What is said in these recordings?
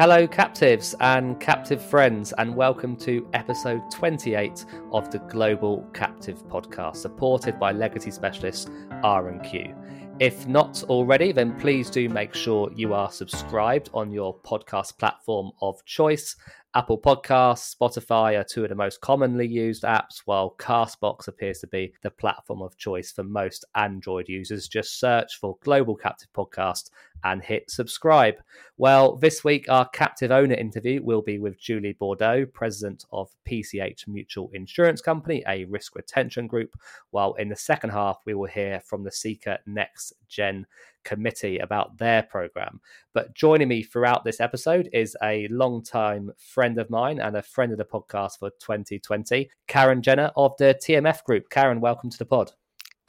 Hello, captives and captive friends, and welcome to episode 28 of the Global Captive Podcast, supported by legacy specialist R&Q. If not already, then please do make sure you are subscribed on your podcast platform of choice Apple Podcasts, Spotify are two of the most commonly used apps, while Castbox appears to be the platform of choice for most Android users. Just search for Global Captive Podcast and hit subscribe. Well, this week, our captive owner interview will be with Julie Bordeaux, president of PCH Mutual Insurance Company, a risk retention group. While in the second half, we will hear from the CICA Next Gen committee about their program. But joining me throughout this episode is a long-time friend of mine and a friend of the podcast for 2020, Karen Jenner of the TMF Group. Karen, welcome to the pod.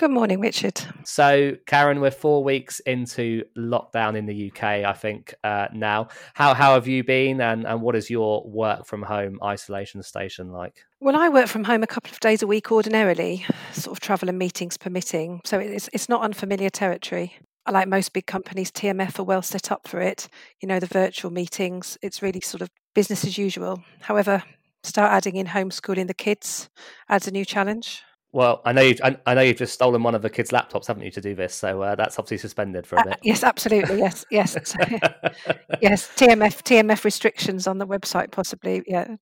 Good morning, Richard. So, Karen, we're four weeks into lockdown in the UK, I think, uh, now. How, how have you been, and, and what is your work from home isolation station like? Well, I work from home a couple of days a week ordinarily, sort of travel and meetings permitting. So it's, it's not unfamiliar territory like most big companies, TMF are well set up for it. You know, the virtual meetings, it's really sort of business as usual. However, start adding in homeschooling the kids adds a new challenge. Well, I know you've I, I, know you've just stolen one of the kids' laptops, haven't you, to do this? So uh, that's obviously suspended for a uh, bit. Uh, yes, absolutely. Yes, yes, yes. TMF TMF restrictions on the website, possibly, yeah,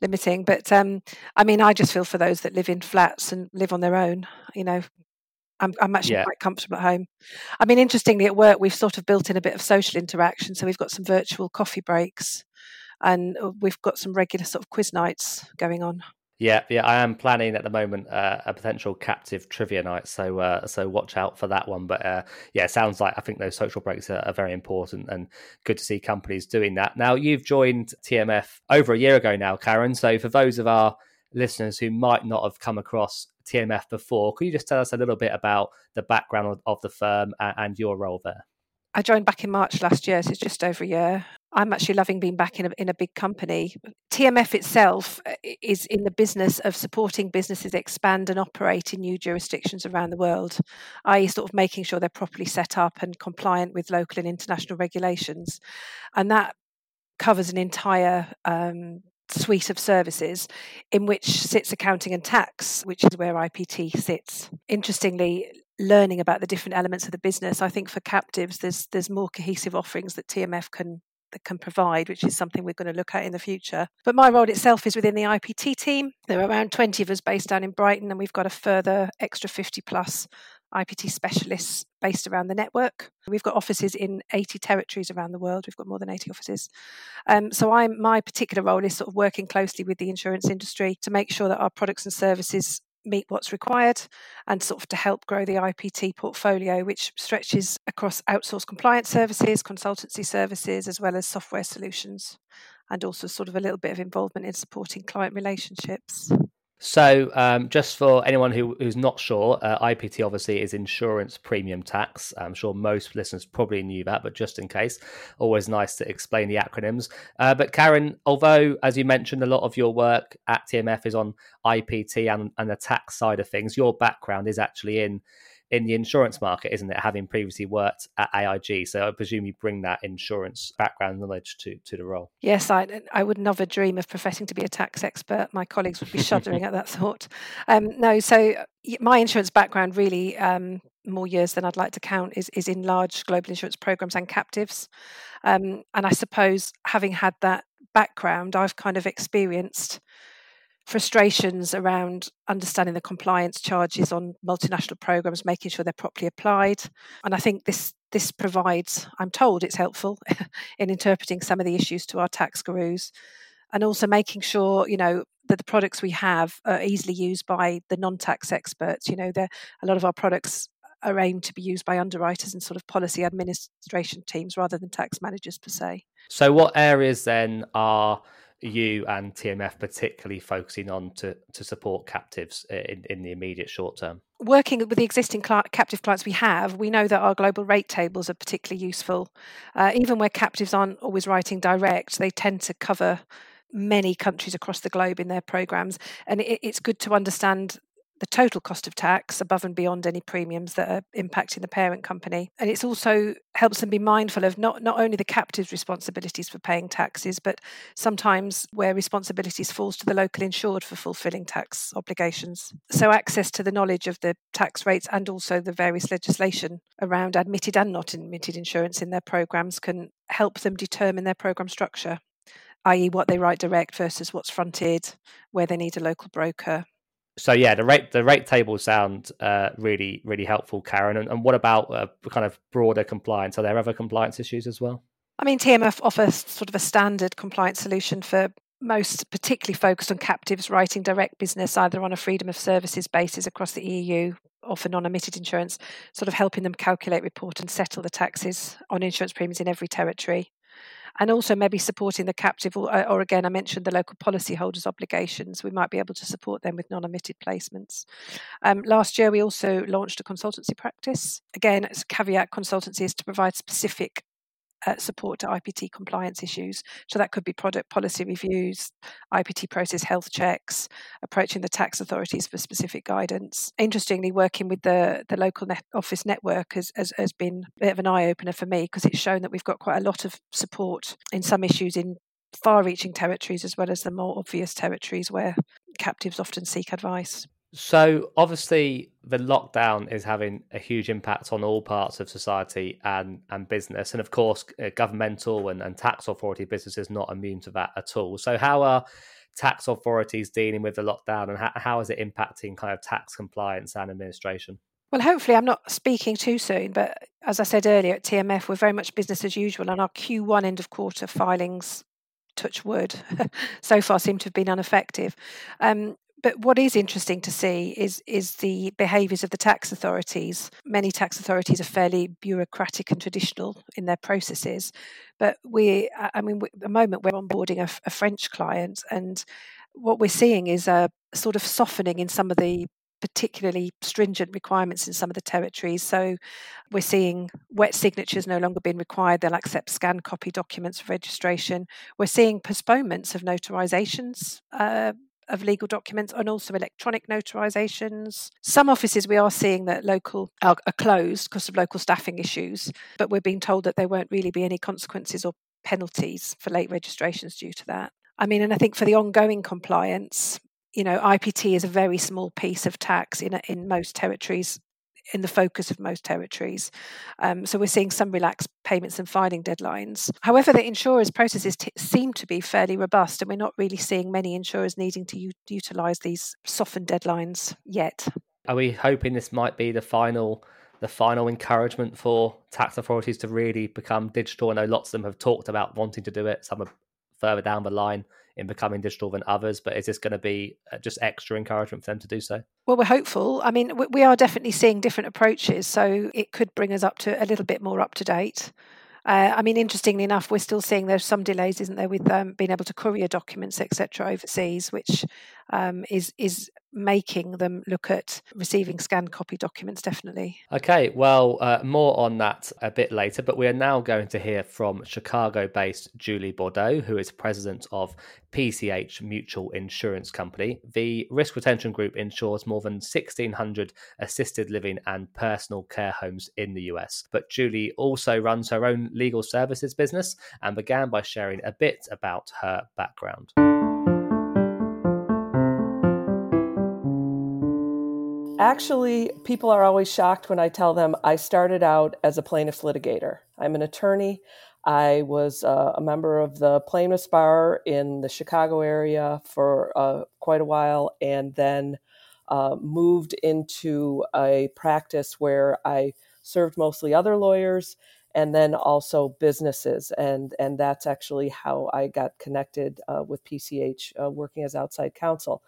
limiting. But um, I mean, I just feel for those that live in flats and live on their own. You know, I'm, I'm actually yeah. quite comfortable at home. I mean, interestingly, at work, we've sort of built in a bit of social interaction. So we've got some virtual coffee breaks and uh, we've got some regular sort of quiz nights going on. Yeah, yeah, I am planning at the moment uh, a potential captive trivia night, so uh, so watch out for that one. But uh, yeah, it sounds like I think those social breaks are, are, very important and good to see companies doing that. Now, you've joined TMF over a year ago now, Karen. So for those of our listeners who might not have come across TMF before. Could you just tell us a little bit about the background of, the firm and, and, your role there? I joined back in March last year, so it's just over a year. I'm actually loving being back in a, in a big company. TMF itself uh, is in the business of supporting businesses expand and operate in new jurisdictions around the world, i.e., sort of making sure they're properly set up and compliant with local and international regulations. And that covers an entire um, suite of services in which sits accounting and tax, which is where IPT sits. Interestingly, learning about the different elements of the business, I think for captives, there's there's more cohesive offerings that TMF can that can provide, which is something we're going to look at in the future. But my role itself is within the IPT team. There are around 20 of us based down in Brighton, and we've got a further extra 50 plus IPT specialists based around the network. We've got offices in 80 territories around the world. We've got more than 80 offices. Um, so I'm my particular role is sort of working closely with the insurance industry to make sure that our products and services meet what's required and sort of to help grow the IPT portfolio, which stretches across outsourced compliance services, consultancy services, as well as software solutions, and also sort of a little bit of involvement in supporting client relationships. So, um, just for anyone who, who's not sure, uh, IPT obviously is insurance premium tax. I'm sure most listeners probably knew that, but just in case, always nice to explain the acronyms. Uh, but Karen, although as you mentioned, a lot of your work at TMF is on IPT and, and the tax side of things, your background is actually in in the insurance market, isn't it? Having previously worked at AIG, so I presume you bring that insurance background knowledge to to the role. Yes, I I would never dream of professing to be a tax expert. My colleagues would be shuddering at that thought. Um, no, so my insurance background really. Um, more years than I'd like to count is is in large global insurance programs and captives, um, and I suppose having had that background, I've kind of experienced frustrations around understanding the compliance charges on multinational programs, making sure they're properly applied. And I think this this provides, I'm told it's helpful in interpreting some of the issues to our tax gurus and also making sure, you know, that the products we have are easily used by the non-tax experts. You know, there a lot of our products are aimed to be used by underwriters and sort of policy administration teams rather than tax managers per se. So what areas then are you and TMF particularly focusing on to, to support captives in, in the immediate short term? Working with the existing captive clients we have, we know that our global rate tables are particularly useful. Uh, even where captives aren't always writing direct, they tend to cover many countries across the globe in their programs. And it, it's good to understand the total cost of tax above and beyond any premiums that are impacting the parent company. And it also helps them be mindful of not, not only the captive's responsibilities for paying taxes, but sometimes where responsibilities falls to the local insured for fulfilling tax obligations. So access to the knowledge of the tax rates and also the various legislation around admitted and not admitted insurance in their programs can help them determine their program structure i.e., what they write direct versus what's fronted, where they need a local broker, so yeah, the rate the rate tables sound uh, really really helpful, Karen. And, and what about uh, kind of broader compliance? Are there other compliance issues as well? I mean, TMF offers sort of a standard compliance solution for most, particularly focused on captives writing direct business, either on a freedom of services basis across the EU or for non-admitted insurance, sort of helping them calculate, report, and settle the taxes on insurance premiums in every territory and also maybe supporting the captive, or, or again, I mentioned the local policyholders' obligations. We might be able to support them with non-admitted placements. Um, last year, we also launched a consultancy practice. Again, it's a caveat consultancy is to provide specific uh, support to IPT compliance issues. So that could be product policy reviews, IPT process health checks, approaching the tax authorities for specific guidance. Interestingly, working with the, the local net office network has, has, has been a bit of an eye opener for me because it's shown that we've got quite a lot of support in some issues in far reaching territories as well as the more obvious territories where captives often seek advice. So obviously, the lockdown is having a huge impact on all parts of society and and business, and of course, uh, governmental and, and tax authority businesses not immune to that at all. So how are tax authorities dealing with the lockdown, and how, how is it impacting kind of tax compliance and administration? Well, hopefully, I'm not speaking too soon, but as I said earlier at TMF, we're very much business as usual, and our Q1 end of quarter filings touch wood, so far seem to have been ineffective. Um, but what is interesting to see is is the behaviours of the tax authorities. Many tax authorities are fairly bureaucratic and traditional in their processes, but we, I mean, at the moment we're onboarding a, a French client, and what we're seeing is a sort of softening in some of the particularly stringent requirements in some of the territories. So we're seeing wet signatures no longer being required. They'll accept scanned copy documents for registration. We're seeing postponements of notarizations uh, of legal documents and also electronic notarizations. Some offices we are seeing that local are, are closed because of local staffing issues, but we're being told that there won't really be any consequences or penalties for late registrations due to that. I mean, and I think for the ongoing compliance, you know, IPT is a very small piece of tax in in most territories in the focus of most territories. Um, so we're seeing some relaxed payments and filing deadlines. However, the insurers' processes t- seem to be fairly robust, and we're not really seeing many insurers needing to u- utilise these softened deadlines yet. Are we hoping this might be the final? The final encouragement for tax authorities to really become digital. I know lots of them have talked about wanting to do it. Some are further down the line in becoming digital than others, but is this going to be uh, just extra encouragement for them to do so? Well, we're hopeful. I mean, we are definitely seeing different approaches, so it could bring us up to a little bit more up to date. Uh, I mean, interestingly enough, we're still seeing there's some delays, isn't there, with um, being able to courier documents, etc., overseas, which um, is is making them look at receiving scanned copy documents. Definitely. Okay, well, uh, more on that a bit later, but we are now going to hear from Chicago-based Julie Bordeaux, who is president of PCH Mutual Insurance Company. The Risk Retention Group insures more than 1,600 assisted living and personal care homes in the US. But Julie also runs her own legal services business and began by sharing a bit about her background. Actually, people are always shocked when I tell them I started out as a plaintiff litigator. I'm an attorney. I was uh, a member of the plaintiffs bar in the Chicago area for uh, quite a while, and then uh, moved into a practice where I served mostly other lawyers and then also businesses, and and that's actually how I got connected uh, with PCH, uh, working as outside counsel.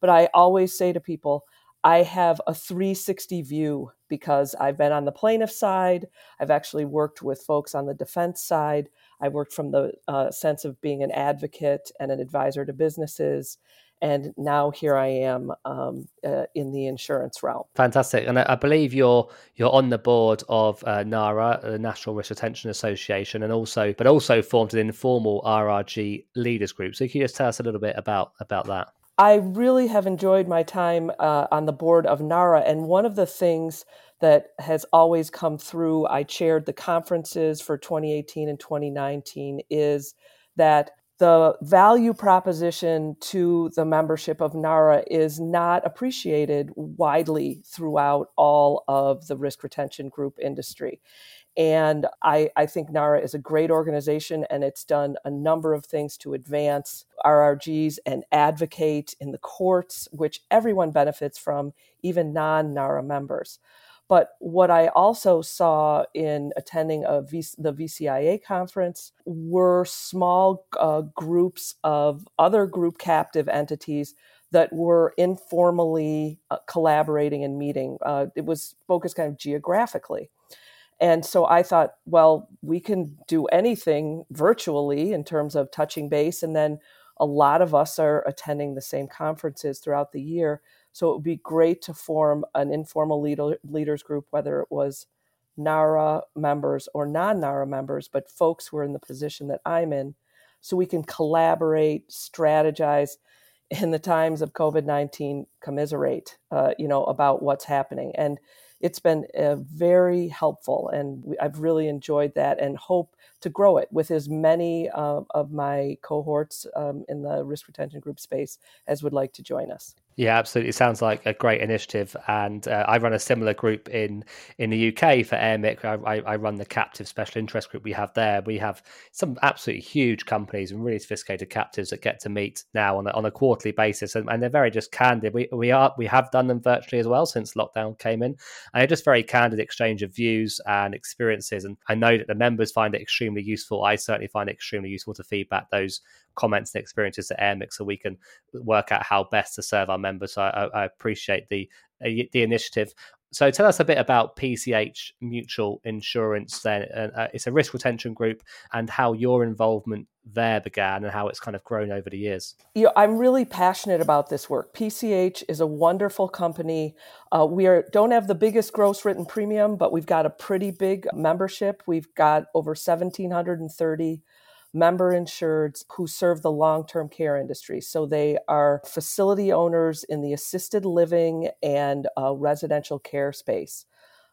But I always say to people I have a 360 view because I've been on the plaintiff side. I've actually worked with folks on the defense side. I've worked from the uh, sense of being an advocate and an advisor to businesses. And now here I am um, uh, in the insurance realm. Fantastic, and I, believe you're you're on the board of uh, NARA, the National Risk Retention Association, and also but also formed an informal RRG leaders group. So can you just tell us a little bit about about that? I really have enjoyed my time uh, on the board of NARA, and one of the things that has always come through, I chaired the conferences for 2018 and 2019, is that the value proposition to the membership of NARA is not appreciated widely throughout all of the risk retention group industry. And I, I, think NARA is a great organization and it's done a number of things to advance RRGs and advocate in the courts, which everyone benefits from, even non NARA members. But what I also saw in attending the VCIA conference were small uh, groups of other group captive entities that were informally uh, collaborating and meeting. Uh, it was focused kind of geographically. And so I thought, well, we can do anything virtually in terms of touching base. And then a lot of us are attending the same conferences throughout the year. So it would be great to form an informal leader, leaders group, whether it was NARA members or non NARA members, but folks who are in the position that I'm in, so we can collaborate, strategize, in the times of COVID 19, commiserate, uh, you know, about what's happening. And it's been uh, very helpful, and I've really enjoyed that and hope to grow it with as many uh, of my cohorts um, in the risk retention group space as would like to join us. Yeah, absolutely. It sounds like a great initiative, and uh, I run a similar group in in the UK for Airmic. I, I, run the captive special interest group we have there. We have some absolutely huge companies and really sophisticated captives that get to meet now on a, on a quarterly basis, and, and they're very just candid. We we are we have done them virtually as well since lockdown came in, and they're just very candid exchange of views and experiences. And I know that the members find it extremely useful. I certainly find it extremely useful to feedback those comments and experiences to Airmic so we can work out how best to serve our members. So I, I appreciate the uh, the initiative. So tell us a bit about PCH Mutual Insurance. Then uh, it's a risk retention group, and how your involvement there began, and how it's kind of grown over the years. You know, I'm really passionate about this work. PCH is a wonderful company. Uh, we are don't have the biggest gross written premium, but we've got a pretty big membership. We've got over 1,730 member insureds who serve the long term care industry. So they are facility owners in the assisted living and uh, residential care space,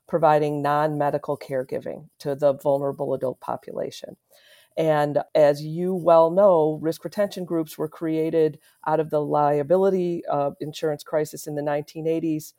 providing non medical caregiving to the vulnerable adult population. And as you well know, risk retention groups were created out of the liability uh, insurance crisis in the 1980s.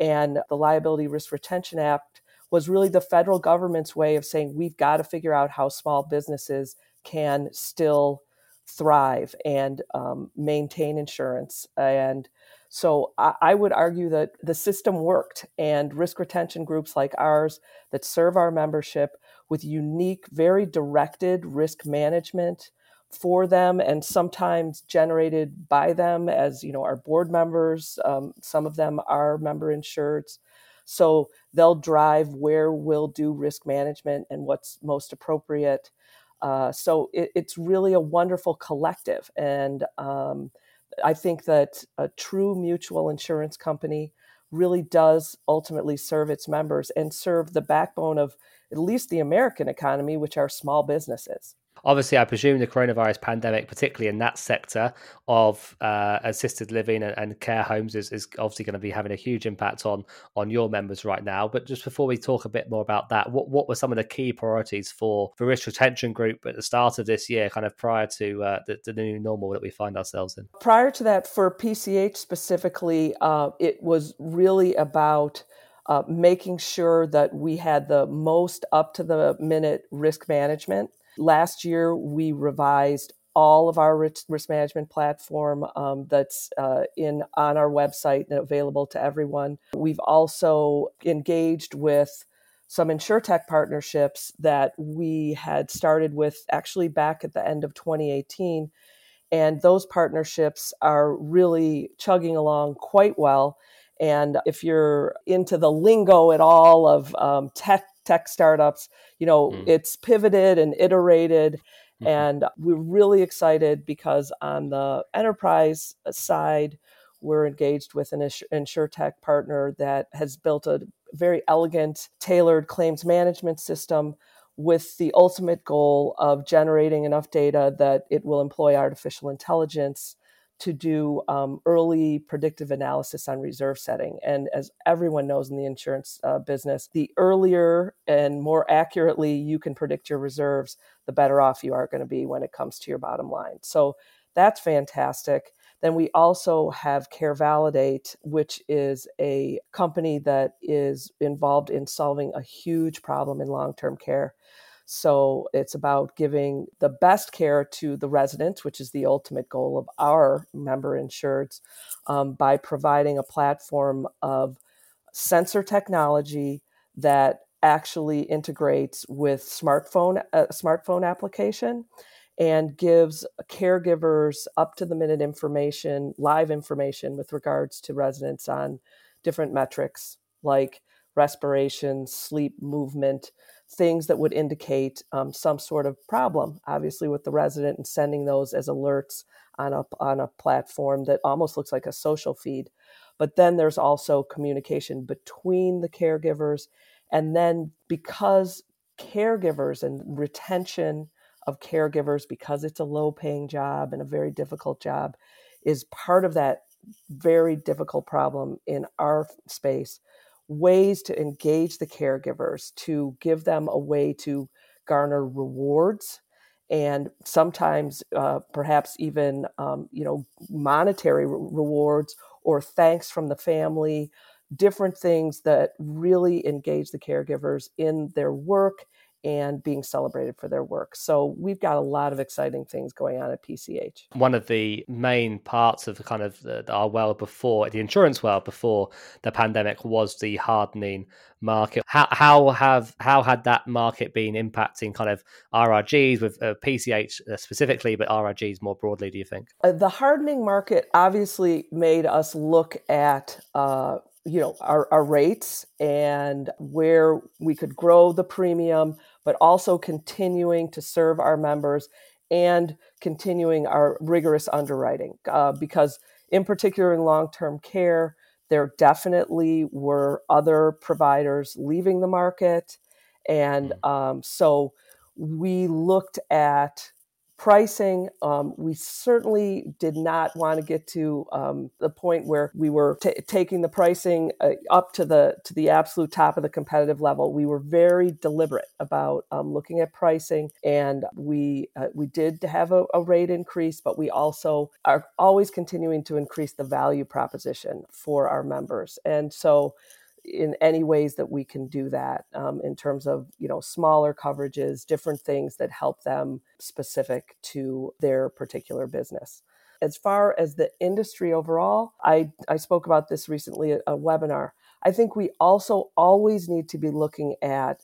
And the Liability Risk Retention Act was really the federal government's way of saying we've got to figure out how small businesses can still thrive and um, maintain insurance. And so I, I, would argue that the system worked, and risk retention groups like ours that serve our membership with unique, very directed risk management for them and sometimes generated by them as you know our board members um, some of them are member insureds so they'll drive where we'll do risk management and what's most appropriate uh, so it, it's really a wonderful collective. And um, I think that a true mutual insurance company really does ultimately serve its members and serve the backbone of at least the American economy, which are small businesses. Obviously, I presume the coronavirus pandemic, particularly in that sector of uh, assisted living and, and, care homes, is, is obviously going to be having a huge impact on on your members right now. But just before we talk a bit more about that, what what were some of the key priorities for the risk retention group at the start of this year, kind of prior to uh, the, the, new normal that we find ourselves in? Prior to that, for PCH specifically, uh, it was really about. Uh, making sure that we had the most up to the minute risk management Last year, we revised all of our risk, management platform um, that's uh, in on our website and available to everyone. We've also engaged with some insurtech partnerships that we had started with actually back at the end of 2018 and those partnerships are really chugging along quite well and if you're into the lingo at all of um, tech tech startups. You know, mm. it's pivoted and iterated. Mm-hmm. And we're really excited because on the enterprise side, we're engaged with an insurtech partner that has built a very elegant, tailored claims management system with the ultimate goal of generating enough data that it will employ artificial intelligence to do um, early predictive analysis on reserve setting. And as everyone knows in the insurance uh, business, the earlier and more accurately you can predict your reserves, the better off you are going to be when it comes to your bottom line. So that's fantastic. Then we also have Care Validate, which is a company that is involved in solving a huge problem in long term care. So it's about giving the best care to the residents, which is the ultimate goal of our member insureds, um, by providing a platform of sensor technology that actually integrates with smartphone a smartphone application and gives caregivers up to the minute information, live information with regards to residents on different metrics like respiration, sleep, movement, things that would indicate um, some sort of problem, obviously, with the resident and sending those as alerts on a, on a platform that almost looks like a social feed. But then there's also communication between the caregivers. And then because caregivers and retention of caregivers, because it's a low paying job and a very difficult job, is part of that very difficult problem in our space ways to engage the caregivers, to give them a way to garner rewards and sometimes uh, perhaps even um, you know monetary re- rewards or thanks from the family different things that really engage the caregivers in their work and being celebrated for their work. So we've got a lot of exciting things going on at PCH. One of the main parts of the kind of the, our world before the insurance world before the pandemic was the hardening market. How how have how had that market been impacting kind of RRGs with uh, PCH uh, specifically, but RRGs more broadly? Do you think uh, the hardening market obviously made us look at uh, you know our, our rates and where we could grow the premium but also continuing to serve our members and continuing our rigorous underwriting uh, because in particular in long-term care there definitely were other providers leaving the market and mm. um, so we looked at pricing. Um, we certainly did not want to get to um, the point where we were t- taking the pricing uh, up to the to the absolute top of the competitive level. We were very deliberate about um, looking at pricing, and we uh, we did have a, a rate increase, but we also are always continuing to increase the value proposition for our members, and so in any ways that we can do that um, in terms of you know smaller coverages different things that help them specific to their particular business. As far as the industry overall i, I spoke about this recently at a webinar. I think we also always need to be looking at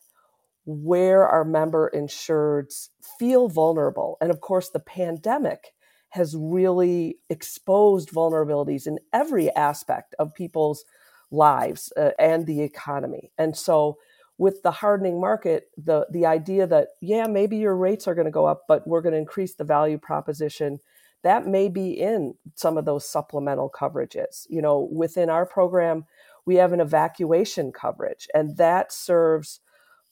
where our member insureds feel vulnerable. And of course the pandemic has really exposed vulnerabilities in every aspect of people's lives uh, and the economy. And so with the hardening market, the the idea that yeah, maybe your rates are going to go up, but we're going to increase the value proposition, that may be in some of those supplemental coverages. You know, within our program, we have an evacuation coverage, and that serves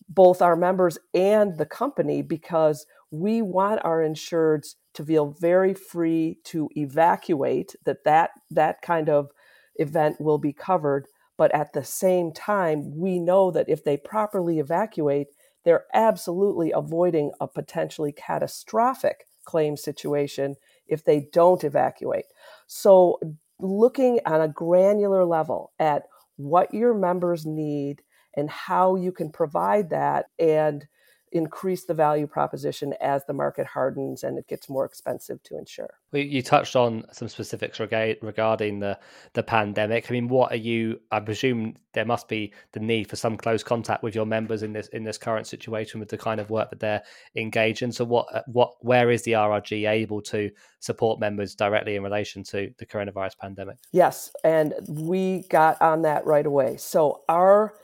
both our members and the company because we want our insureds to feel very free to evacuate that that that kind of event will be covered. But at the same time, we know that if they properly evacuate, they're absolutely avoiding a potentially catastrophic claim situation if they don't evacuate. So, looking on a granular level at what your members need and how you can provide that and increase the value proposition as the market hardens and it gets more expensive to insure. You touched on some specifics regarding the the pandemic. I mean, what are you? I presume there must be the need for some close contact with your members in this in this current situation with the kind of work that they're engaged in. So, what uh, what where is the RRG able to support members directly in relation to the coronavirus pandemic? Yes, and we got on that right away. So our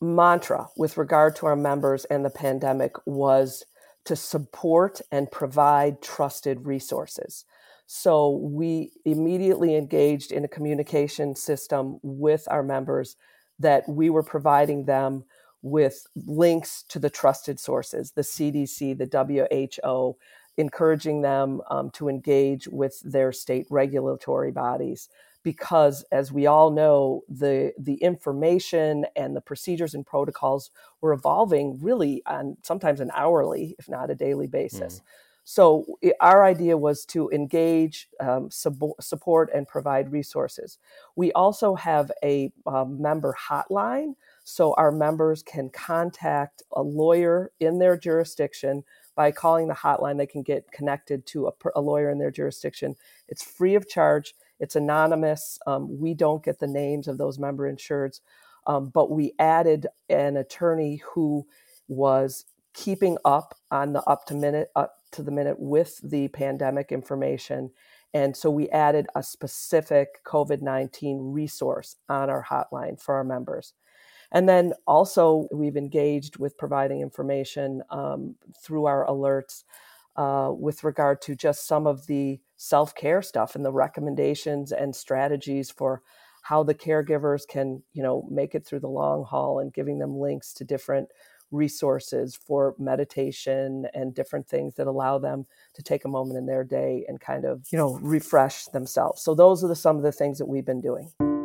mantra with regard to our members and the pandemic was to support and provide trusted resources. So we immediately engaged in a communication system with our members that we were providing them with links to the trusted sources, the CDC, the WHO, encouraging them um, to engage with their state regulatory bodies because as we all know the the information and the procedures and protocols were evolving really on sometimes an hourly if not a daily basis mm. so it, our idea was to engage um, sub- support and provide resources we also have a um, member hotline so our members can contact a lawyer in their jurisdiction by calling the hotline, they can get connected to a, a lawyer in their jurisdiction. It's free of charge. It's anonymous. Um, we don't get the names of those member insureds, um, but we added an attorney who was keeping up on the up to minute up to the minute with the pandemic information. And so we added a specific COVID 19 resource on our hotline for our members. And then also, we've engaged with providing information um, through our alerts uh, with regard to just some of the self care stuff and the recommendations and strategies for how the caregivers can, you know, make it through the long haul and giving them links to different resources for meditation and different things that allow them to take a moment in their day and kind of, you know, refresh themselves. So those are the, some of the things that we've been doing.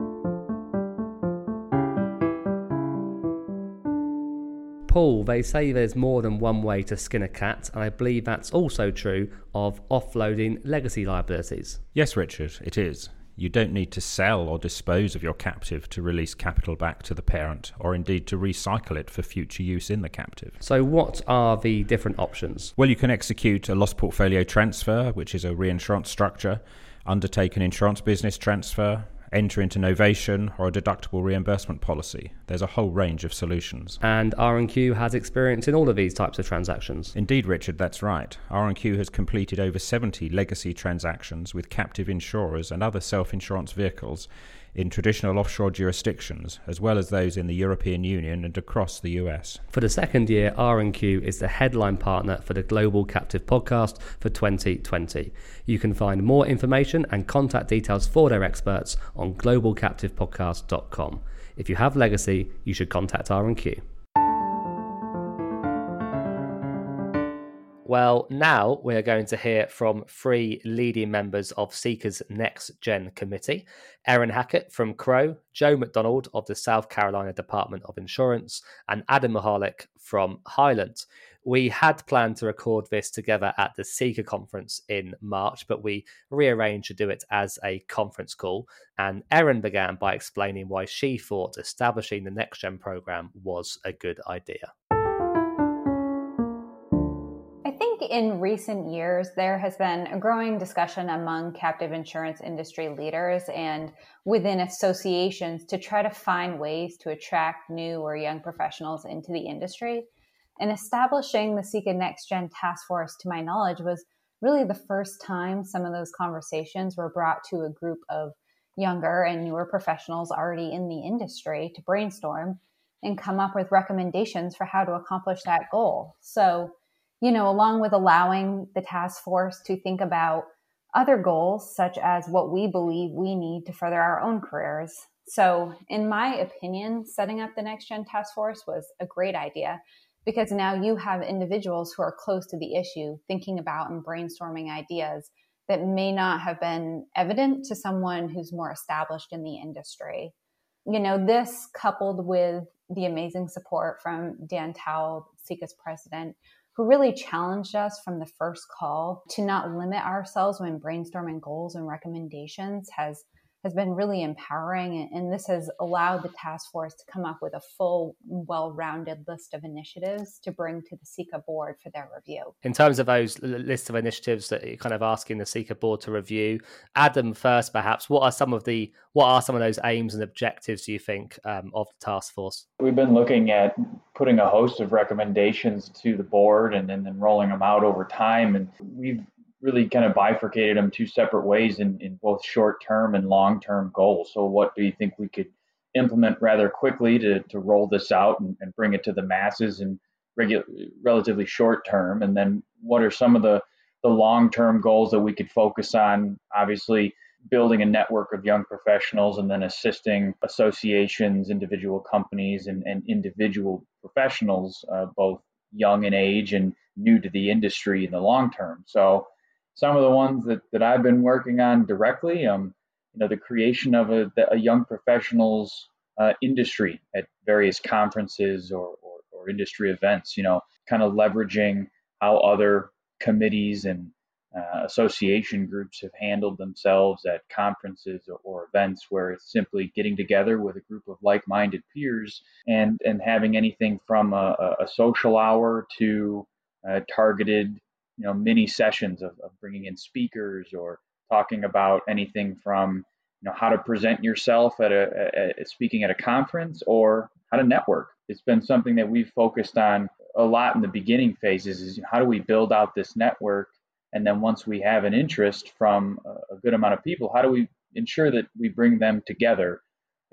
Paul, they say there's more than one way to skin a cat, and I believe that's also true of offloading legacy liabilities. Yes, Richard, it is. You don't need to sell or dispose of your captive to release capital back to the parent, or indeed to recycle it for future use in the captive. So, what are the different options? Well, you can execute a loss portfolio transfer, which is a reinsurance structure, undertake an insurance business transfer, enter into novation or a deductible reimbursement policy. There's a whole range of solutions. And R&Q has experience in all of these types of transactions. Indeed, Richard, that's right. R&Q has completed over 70 legacy transactions with captive insurers and other self-insurance vehicles in traditional offshore jurisdictions, as well as those in the European Union and across the US. For the second year, R&Q is the headline partner for the Global Captive Podcast for 2020. You can find more information and contact details for their experts on globalcaptivepodcast.com. If you have legacy, you should contact R&Q. Well, now we're going to hear from three leading members of CICA's Next Gen Committee Erin Hackett from Crowe, Joe McDonald of the South Carolina Department of Insurance, and Adam Mahalik from Highland. We had planned to record this together at the Seeker conference in March, but we rearranged to do it as a conference call. And Erin began by explaining why she thought establishing the Next Gen program was a good idea. In recent years, there has been a growing discussion among captive insurance industry leaders and within associations to try to find ways to attract new or young professionals into the industry. And establishing the CICA Next Gen Task Force, to my knowledge, was really the first time some of those conversations were brought to a group of younger and newer professionals already in the industry to brainstorm and come up with recommendations for how to accomplish that goal. So, you know, along with allowing the task force to think about other goals, such as what we believe we need to further our own careers. So, in my opinion, setting up the Next Gen Task Force was a great idea because now you have individuals who are close to the issue thinking about and brainstorming ideas that may not have been evident to someone who's more established in the industry. You know, this coupled with the amazing support from Dan Towle, CICA's president, who really challenged us from the first call to not limit ourselves when brainstorming goals and recommendations has has been really empowering and this has allowed the task force to come up with a full well-rounded list of initiatives to bring to the CICA board for their review. In terms of those list of initiatives that you're kind of asking the CICA board to review, Adam first perhaps, what are some of the what are some of those aims and objectives do you think um, of the task force? We've been looking at putting a host of recommendations to the board and, and then rolling them out over time and we've really kind of bifurcated them two separate ways in, in both short term and long term goals. So, what do you think we could implement rather quickly to, to roll this out and, and bring it to the masses in regu- relatively short term? And then, what are some of the, the long term goals that we could focus on? Obviously, building a network of young professionals and then assisting associations, individual companies, and, and individual professionals, uh, both young in age and new to the industry in the long term. So some of the ones that, that I've been working on directly, um, you know, the creation of a, a young professionals uh, industry at various conferences or, or, or industry events, you know, kind of leveraging how other committees and uh, association groups have handled themselves at conferences or, or, events where it's simply getting together with a group of like-minded peers and and having anything from a, a social hour to uh, targeted you know mini sessions of, of bringing in speakers or talking about anything from you know how to present yourself at a, a, speaking at a conference or how to network. It's been something that we've focused on a lot in the beginning phases is how do we build out this network? And then once we have an interest from a good amount of people, how do we ensure that we bring them together,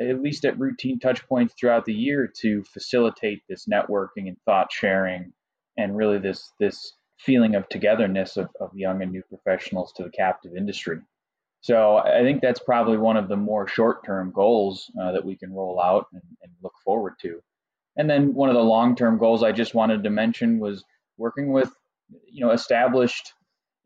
at least at routine touch points throughout the year to facilitate this networking and thought sharing and really this this feeling of togetherness of, of young and new professionals to the captive industry. So I think that's probably one of the more short-term goals uh, that we can roll out and, and look forward to. And then one of the long-term goals I just wanted to mention was working with you know established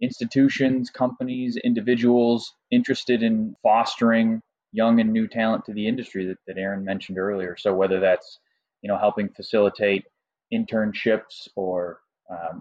institutions, companies, individuals interested in fostering young and new talent to the industry that, that Erin mentioned earlier. So whether that's you know helping facilitate internships or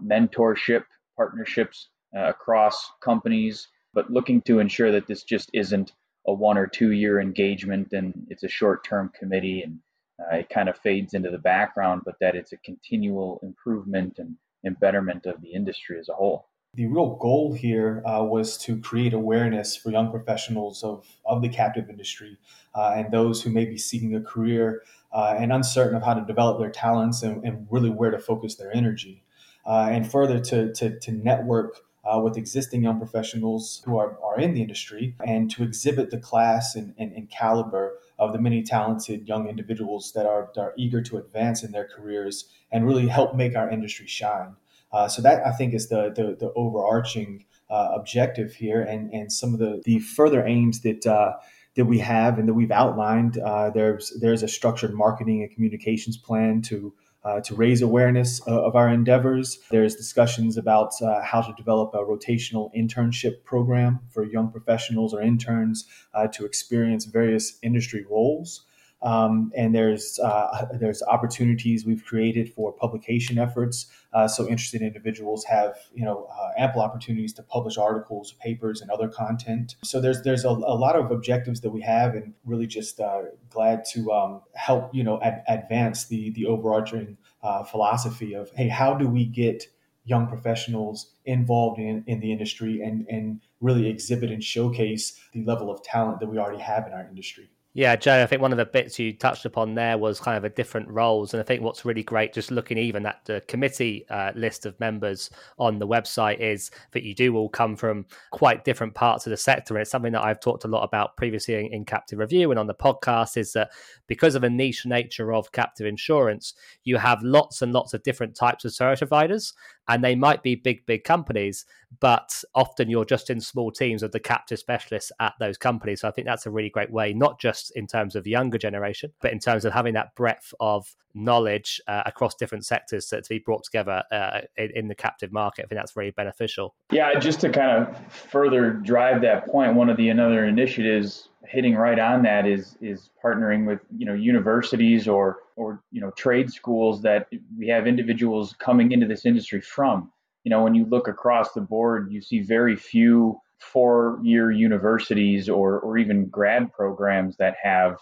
mentorship partnerships uh, across companies, but looking to ensure that this just isn't a one or two year engagement and it's a short term committee and uh, it kind of fades into the background, but that it's a continual improvement and, and betterment of the industry as a whole the real goal here uh, was to create awareness for young professionals of, of the captive industry uh, and those who may be seeking a career uh, and uncertain of how to develop their talents and, and really where to focus their energy. Uh, and further, to, to, to network uh, with existing young professionals who are, are in the industry and to exhibit the class and, and, and caliber of the many talented young individuals that are, that are eager to advance in their careers and really help make our industry shine. Uh, so that I think is the the, the overarching uh, objective here, and and some of the the further aims that. Uh, that we have and that we've outlined. Uh, there's there's a structured marketing and communications plan to uh, to raise awareness uh, of our endeavors. There's discussions about uh, how to develop a rotational internship program for young professionals or interns uh, to experience various industry roles. Um, and there's uh, there's opportunities we've created for publication efforts. Uh, so interested individuals have you know uh, ample opportunities to publish articles, papers, and other content. So there's there's a, a lot of objectives that we have, and really just uh, glad to um, help you know ad- advance the the overarching uh, philosophy of hey, how do we get young professionals involved in, in the industry and, and really exhibit and showcase the level of talent that we already have in our industry. Yeah, Joe, I think one of the bits you touched upon there was kind of a different roles. And I think what's really great, just looking even at the committee uh, list of members on the website, is that you do all come from quite different parts of the sector. And it's something that I've talked a lot about previously in, in Captive Review and on the podcast is that because of the niche nature of captive insurance, you have lots and lots of different types of service providers. And they might be big, big companies, but often you're just in small teams of the captive specialists at those companies. So I think that's a really great way, not just in terms of the younger generation, but in terms of having that breadth of knowledge uh, across different sectors to, to be brought together uh, in, in, the captive market. I think that's really beneficial. Yeah, just to kind of further drive that point, one of the another initiatives hitting right on that is is partnering with you know universities or or you know trade schools that we have individuals coming into this industry from you know, when you look across the board, you see very few four year universities or, or even grad programs that have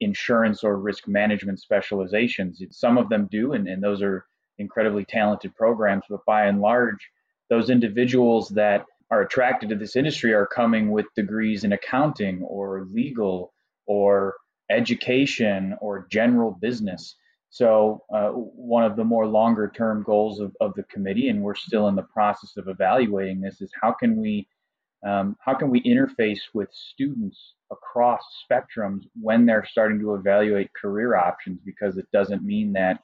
insurance or risk management specializations. Some of them do, and, and those are incredibly talented programs, but by and large, those individuals that are attracted to this industry are coming with degrees in accounting or legal or education or general business. So, uh, one of the more longer term goals of, of the committee, and we're still in the process of evaluating this, is how can we um, how can we interface with students across spectrums when they're starting to evaluate career options? Because it doesn't mean that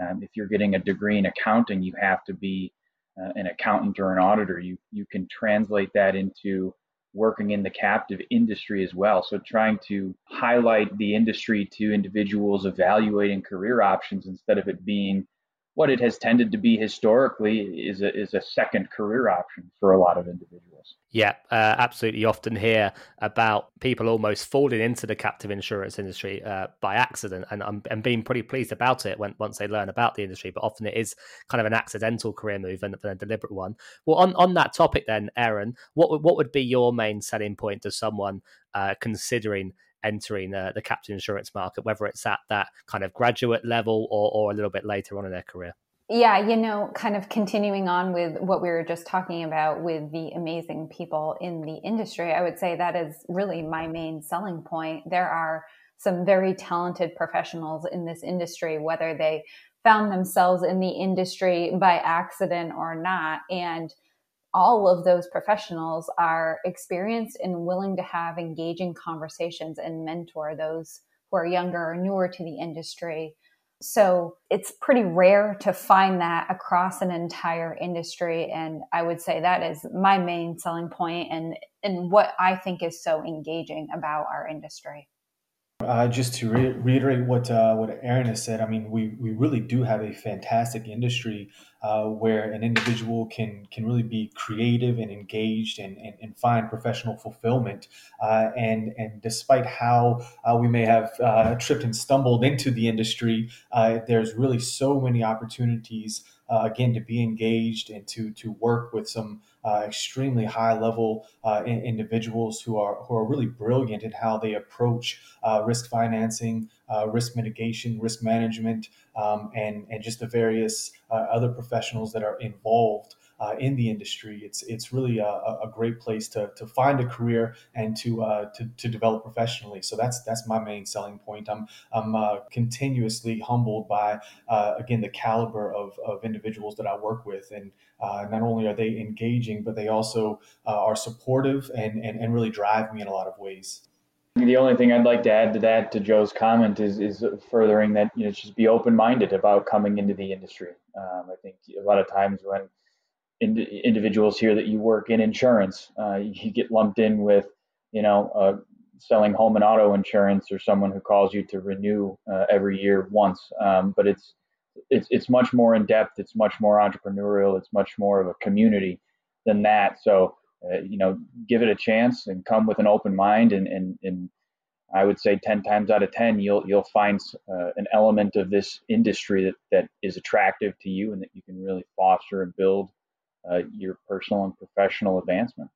um, if you're getting a degree in accounting, you have to be uh, an accountant or an auditor. You you can translate that into working in the captive industry as well. So trying to highlight the industry to individuals evaluating career options instead of it being what it has tended to be historically is a, is a second career option for a lot of individuals. Yeah, uh, absolutely. Often hear about people almost falling into the captive insurance industry uh, by accident and, um, and being pretty pleased about it when once they learn about the industry. But often it is kind of an accidental career move and a deliberate one. Well, on, on that topic, then, Erin, what what would be your main selling point to someone uh, considering entering uh, the captive insurance market, whether it's at that kind of graduate level or, or a little bit later on in their career? Yeah, you know, kind of continuing on with what we were just talking about with the amazing people in the industry, I would say that is really my main selling point. There are some very talented professionals in this industry, whether they found themselves in the industry by accident or not. And all of those professionals are experienced and willing to have engaging conversations and mentor those who are younger or newer to the industry. So it's pretty rare to find that across an entire industry. And I would say that is my main selling point and, and what I think is so engaging about our industry. Uh, just to re- reiterate what uh, what Erin has said, I mean, we, we really do have a fantastic industry uh, where an individual can can really be creative and engaged and, and, and find professional fulfillment. Uh, and and despite how uh, we may have uh, tripped and stumbled into the industry, there's really so many opportunities again to be engaged and to to work with some uh, extremely high level uh, in, individuals who are who are really brilliant in how they approach uh, risk financing, uh, risk mitigation, risk management, um, and and just the various uh, other professionals that are involved uh, in the industry. It's it's really a, a, great place to, to find a career and to, uh, to to develop professionally. So that's that's my main selling point. I'm I'm uh, continuously humbled by uh, again the caliber of, of individuals that I work with, and uh, not only are they engaging, but they also uh, are supportive and, and and really drive me in a lot of ways. The only thing I'd like to add to that, to Joe's comment, is is furthering that you know just be open minded about coming into the industry. Um, I think a lot of times when ind- individuals hear that you work in insurance. Uh, you get lumped in with, you know, uh, selling home and auto insurance or someone who calls you to renew uh, every year once. Um, but it's it's it's much more in depth. It's much more entrepreneurial. It's much more of a community than that. So uh, you know, give it a chance and come with an open mind and and and. I would say 10 times out of 10, you'll you'll find uh, an element of this industry that, that is attractive to you and that you can really foster and build uh, your personal and professional advancement.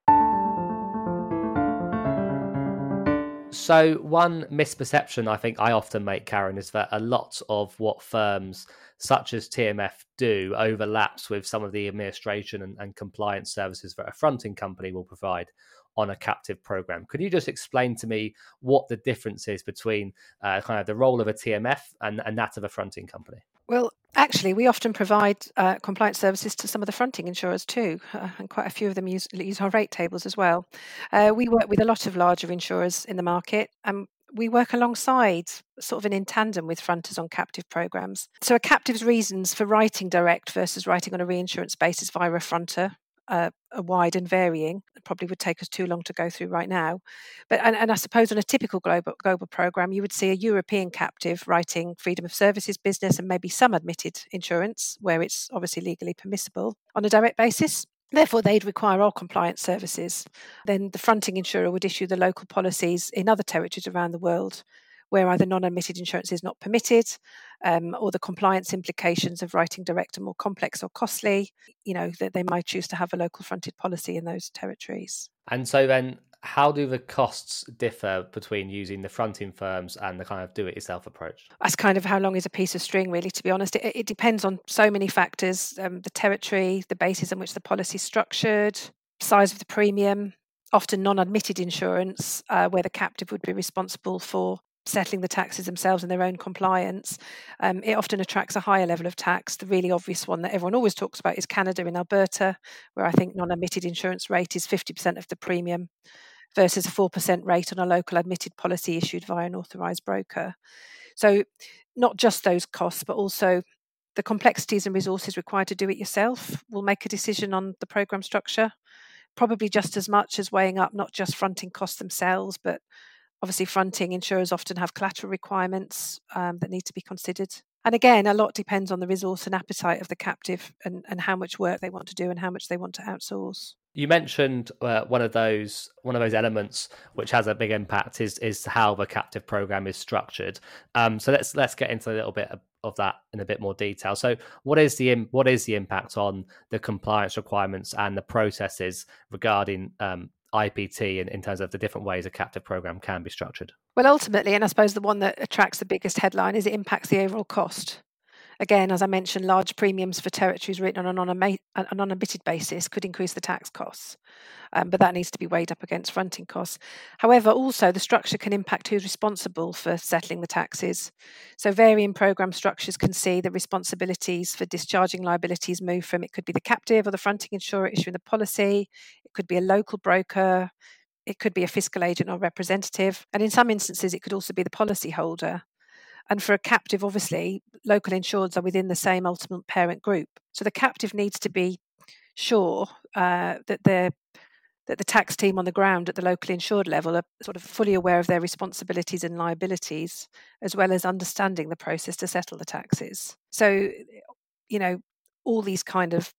So, one misperception I think I often make, Karen, is that a lot of what firms such as TMF do overlaps with some of the administration and, and compliance services that a fronting company will provide on a captive program. Could you just explain to me what the difference is between uh, kind of the role of a TMF and, and that of a fronting company? Well, actually, we often provide uh, compliance services to some of the fronting insurers too, uh, and quite a few of them use, use our rate tables as well. Uh, we work with a lot of larger insurers in the market, and we work alongside, sort of in tandem with fronters on captive programs. So, a captive's reasons for writing direct versus writing on a reinsurance basis via a fronter uh, are wide and varying. It probably would take us too long to go through right now. But and, and I suppose on a typical global global program, you would see a European captive writing freedom of services business and maybe some admitted insurance where it's obviously legally permissible on a direct basis. Therefore, they'd require all compliance services. Then the fronting insurer would issue the local policies in other territories around the world where either non admitted insurance is not permitted um, or the compliance implications of writing direct are more complex or costly, you know, that they might choose to have a local fronted policy in those territories. And so then, how do the costs differ between using the fronting firms and the kind of do it yourself approach? That's kind of how long is a piece of string, really, to be honest. It, it depends on so many factors um, the territory, the basis on which the policy is structured, size of the premium, often non admitted insurance, uh, where the captive would be responsible for settling the taxes themselves and their own compliance, um, it often attracts a higher level of tax. The really obvious one that everyone always talks about is Canada in Alberta, where I think non admitted insurance rate is 50% of the premium versus a 4% rate on a local admitted policy issued via an authorised broker. So, not just those costs, but also the complexities and resources required to do it yourself will make a decision on the program structure, probably just as much as weighing up not just fronting costs themselves, but Obviously, fronting insurers often have collateral requirements um, that need to be considered. And again, a lot depends on the resource and appetite of the captive and, and how much work they want to do and how much they want to outsource. You mentioned uh, one of those one of those elements which has a big impact is is how the captive program is structured. Um, so let's let's get into a little bit of, of that in a bit more detail. So what is the what is the impact on the compliance requirements and the processes regarding um, IPT in, in terms of the different ways a captive program can be structured? Well, ultimately, and I suppose the one that attracts the biggest headline is it impacts the overall cost. Again, as I mentioned, large premiums for territories written on an, unadmitted basis could increase the tax costs, um, but that needs to be weighed up against fronting costs. However, also the structure can impact who's responsible for settling the taxes. So, varying program structures can see the responsibilities for discharging liabilities move from it could be the captive or the fronting insurer issuing the policy, could be a local broker, it could be a fiscal agent or representative, and in some instances, it could also be the policyholder. And for a captive, obviously, local insureds are within the same ultimate parent group. So the captive needs to be sure uh, that they that the tax team on the ground at the local insured level are sort of fully aware of their responsibilities and liabilities, as well as understanding the process to settle the taxes. So, you know, all these kind of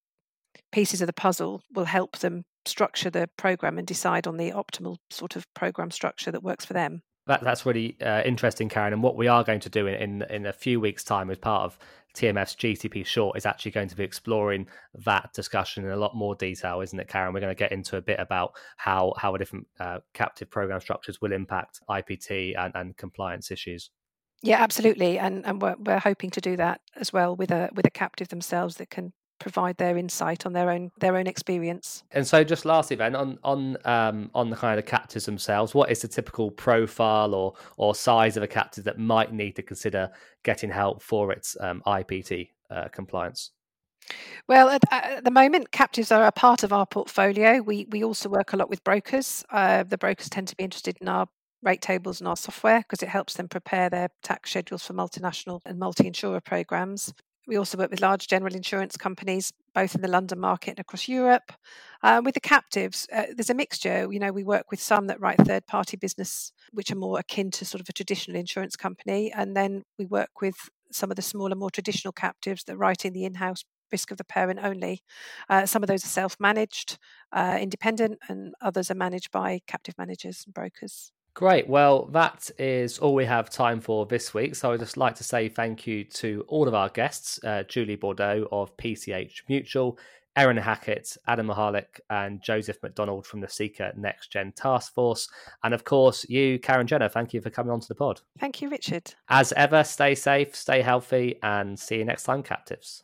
pieces of the puzzle will help them structure the program and decide on the optimal sort of program structure that works for them that, that's really uh, interesting, Karen. And what we are going to do in, in, in a few weeks' time as part of TMF's GTP Short is actually going to be exploring that discussion in a lot more detail, isn't it, Karen? We're going to get into a bit about how how different uh, captive program structures will impact IPT and, and compliance issues. Yeah, absolutely, and and we're, we're hoping to do that as well with a with a captive themselves that can provide their insight on their own their own experience. And so, just lastly, then on on um, on the kind of captives themselves, what is the typical profile or or size of a captive that might need to consider getting help for its um, IPT uh, compliance? Well, at, at, the moment, captives are a part of our portfolio. We we also work a lot with brokers. Uh, the brokers tend to be interested in our rate tables and our software because it helps them prepare their tax schedules for multinational and multi-insurer programs. We also work with large general insurance companies, both in the London market and across Europe. Uh, with the captives, uh, there's a mixture. You know, we work with some that write third party business, which are more akin to sort of a traditional insurance company. And then we work with some of the smaller, more traditional captives that write in the in house risk of the parent only. Uh, some of those are self managed, uh, independent, and others are managed by captive managers and brokers. Great. Well, that is all we have time for this week. So I'd just like to say thank you to all of our guests uh, Julie Bordeaux of PCH Mutual, Erin Hackett, Adam Mahalik, and Joseph McDonald from the CICA Next Gen Task Force. And of course, you, Karen Jenner, thank you for coming onto the pod. Thank you, Richard. As ever, stay safe, stay healthy, and see you next time, captives.